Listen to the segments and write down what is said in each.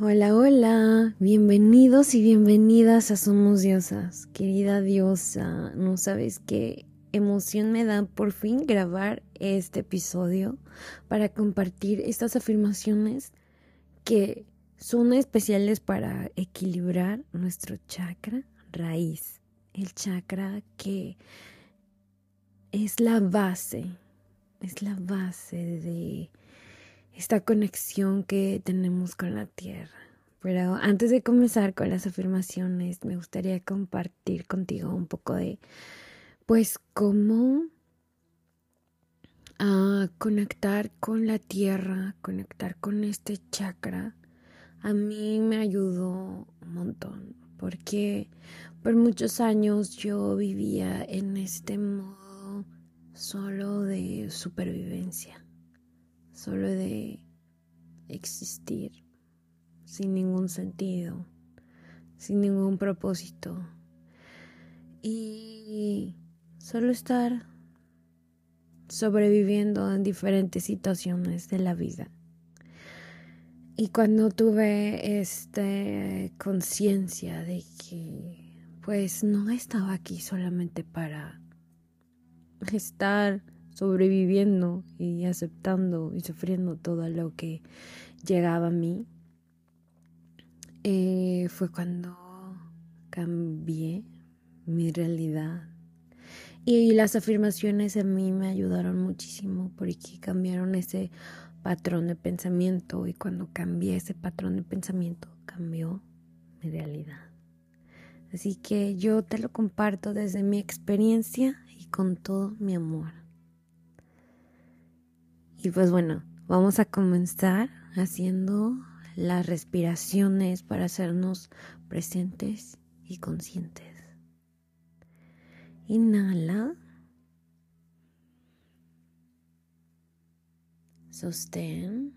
Hola, hola, bienvenidos y bienvenidas a Somos Diosas. Querida diosa, no sabes qué emoción me da por fin grabar este episodio para compartir estas afirmaciones que son especiales para equilibrar nuestro chakra raíz, el chakra que es la base, es la base de esta conexión que tenemos con la tierra. Pero antes de comenzar con las afirmaciones, me gustaría compartir contigo un poco de, pues, cómo ah, conectar con la tierra, conectar con este chakra. A mí me ayudó un montón, porque por muchos años yo vivía en este modo solo de supervivencia solo de existir, sin ningún sentido, sin ningún propósito. Y solo estar sobreviviendo en diferentes situaciones de la vida. Y cuando tuve esta conciencia de que pues no estaba aquí solamente para estar sobreviviendo y aceptando y sufriendo todo lo que llegaba a mí, eh, fue cuando cambié mi realidad. Y las afirmaciones a mí me ayudaron muchísimo porque cambiaron ese patrón de pensamiento y cuando cambié ese patrón de pensamiento cambió mi realidad. Así que yo te lo comparto desde mi experiencia y con todo mi amor. Y pues bueno, vamos a comenzar haciendo las respiraciones para hacernos presentes y conscientes. Inhala. Sostén.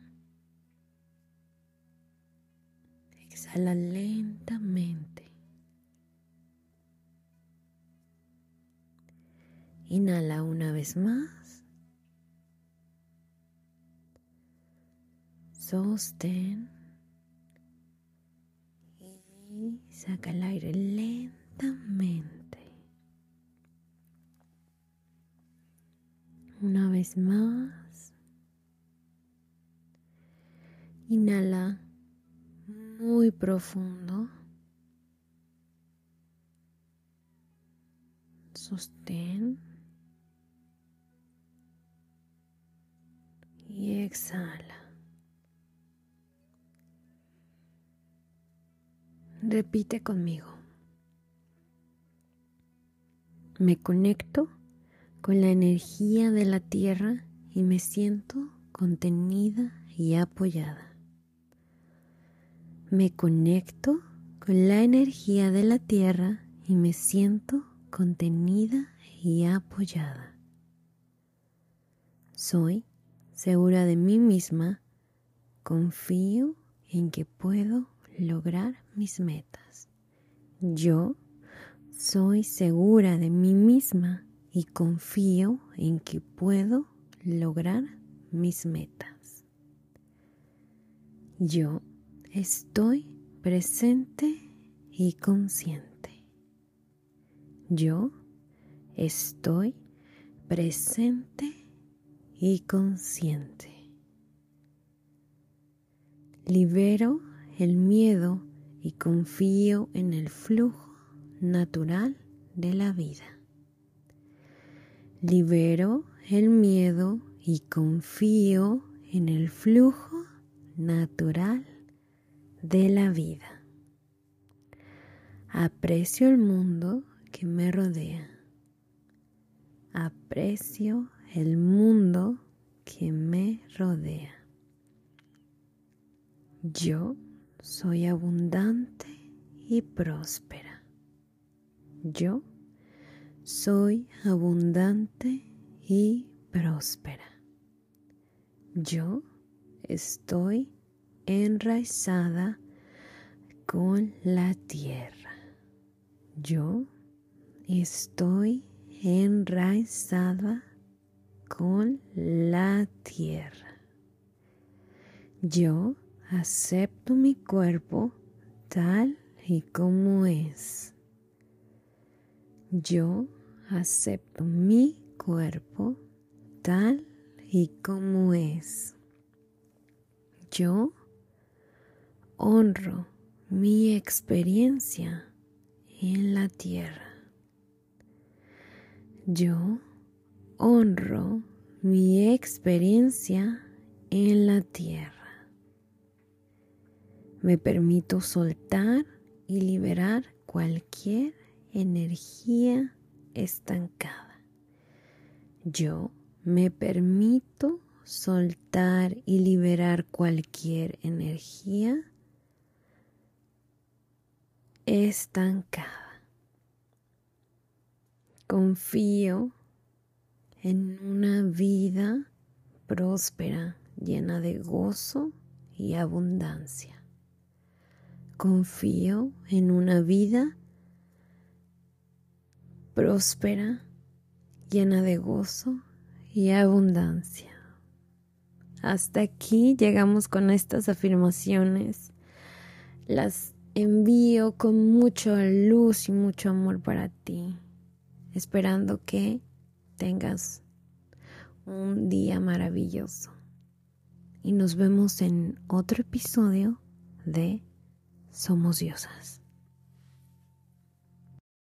Exhala lentamente. Inhala una vez más. Sostén y saca el aire lentamente. Una vez más. Inhala muy profundo. Sostén. Y exhala. Repite conmigo. Me conecto con la energía de la tierra y me siento contenida y apoyada. Me conecto con la energía de la tierra y me siento contenida y apoyada. Soy segura de mí misma, confío en que puedo lograr mis metas. Yo soy segura de mí misma y confío en que puedo lograr mis metas. Yo estoy presente y consciente. Yo estoy presente y consciente. Libero el miedo y confío en el flujo natural de la vida. Libero el miedo y confío en el flujo natural de la vida. Aprecio el mundo que me rodea. Aprecio el mundo que me rodea. Yo soy abundante y próspera. Yo soy abundante y próspera. Yo estoy enraizada con la tierra. Yo estoy enraizada con la tierra. Yo acepto mi cuerpo tal y como es. Yo acepto mi cuerpo tal y como es. Yo honro mi experiencia en la tierra. Yo honro mi experiencia en la tierra. Me permito soltar y liberar cualquier energía estancada. Yo me permito soltar y liberar cualquier energía estancada. Confío en una vida próspera, llena de gozo y abundancia. Confío en una vida próspera, llena de gozo y abundancia. Hasta aquí llegamos con estas afirmaciones. Las envío con mucha luz y mucho amor para ti, esperando que tengas un día maravilloso. Y nos vemos en otro episodio de Somos Diosas.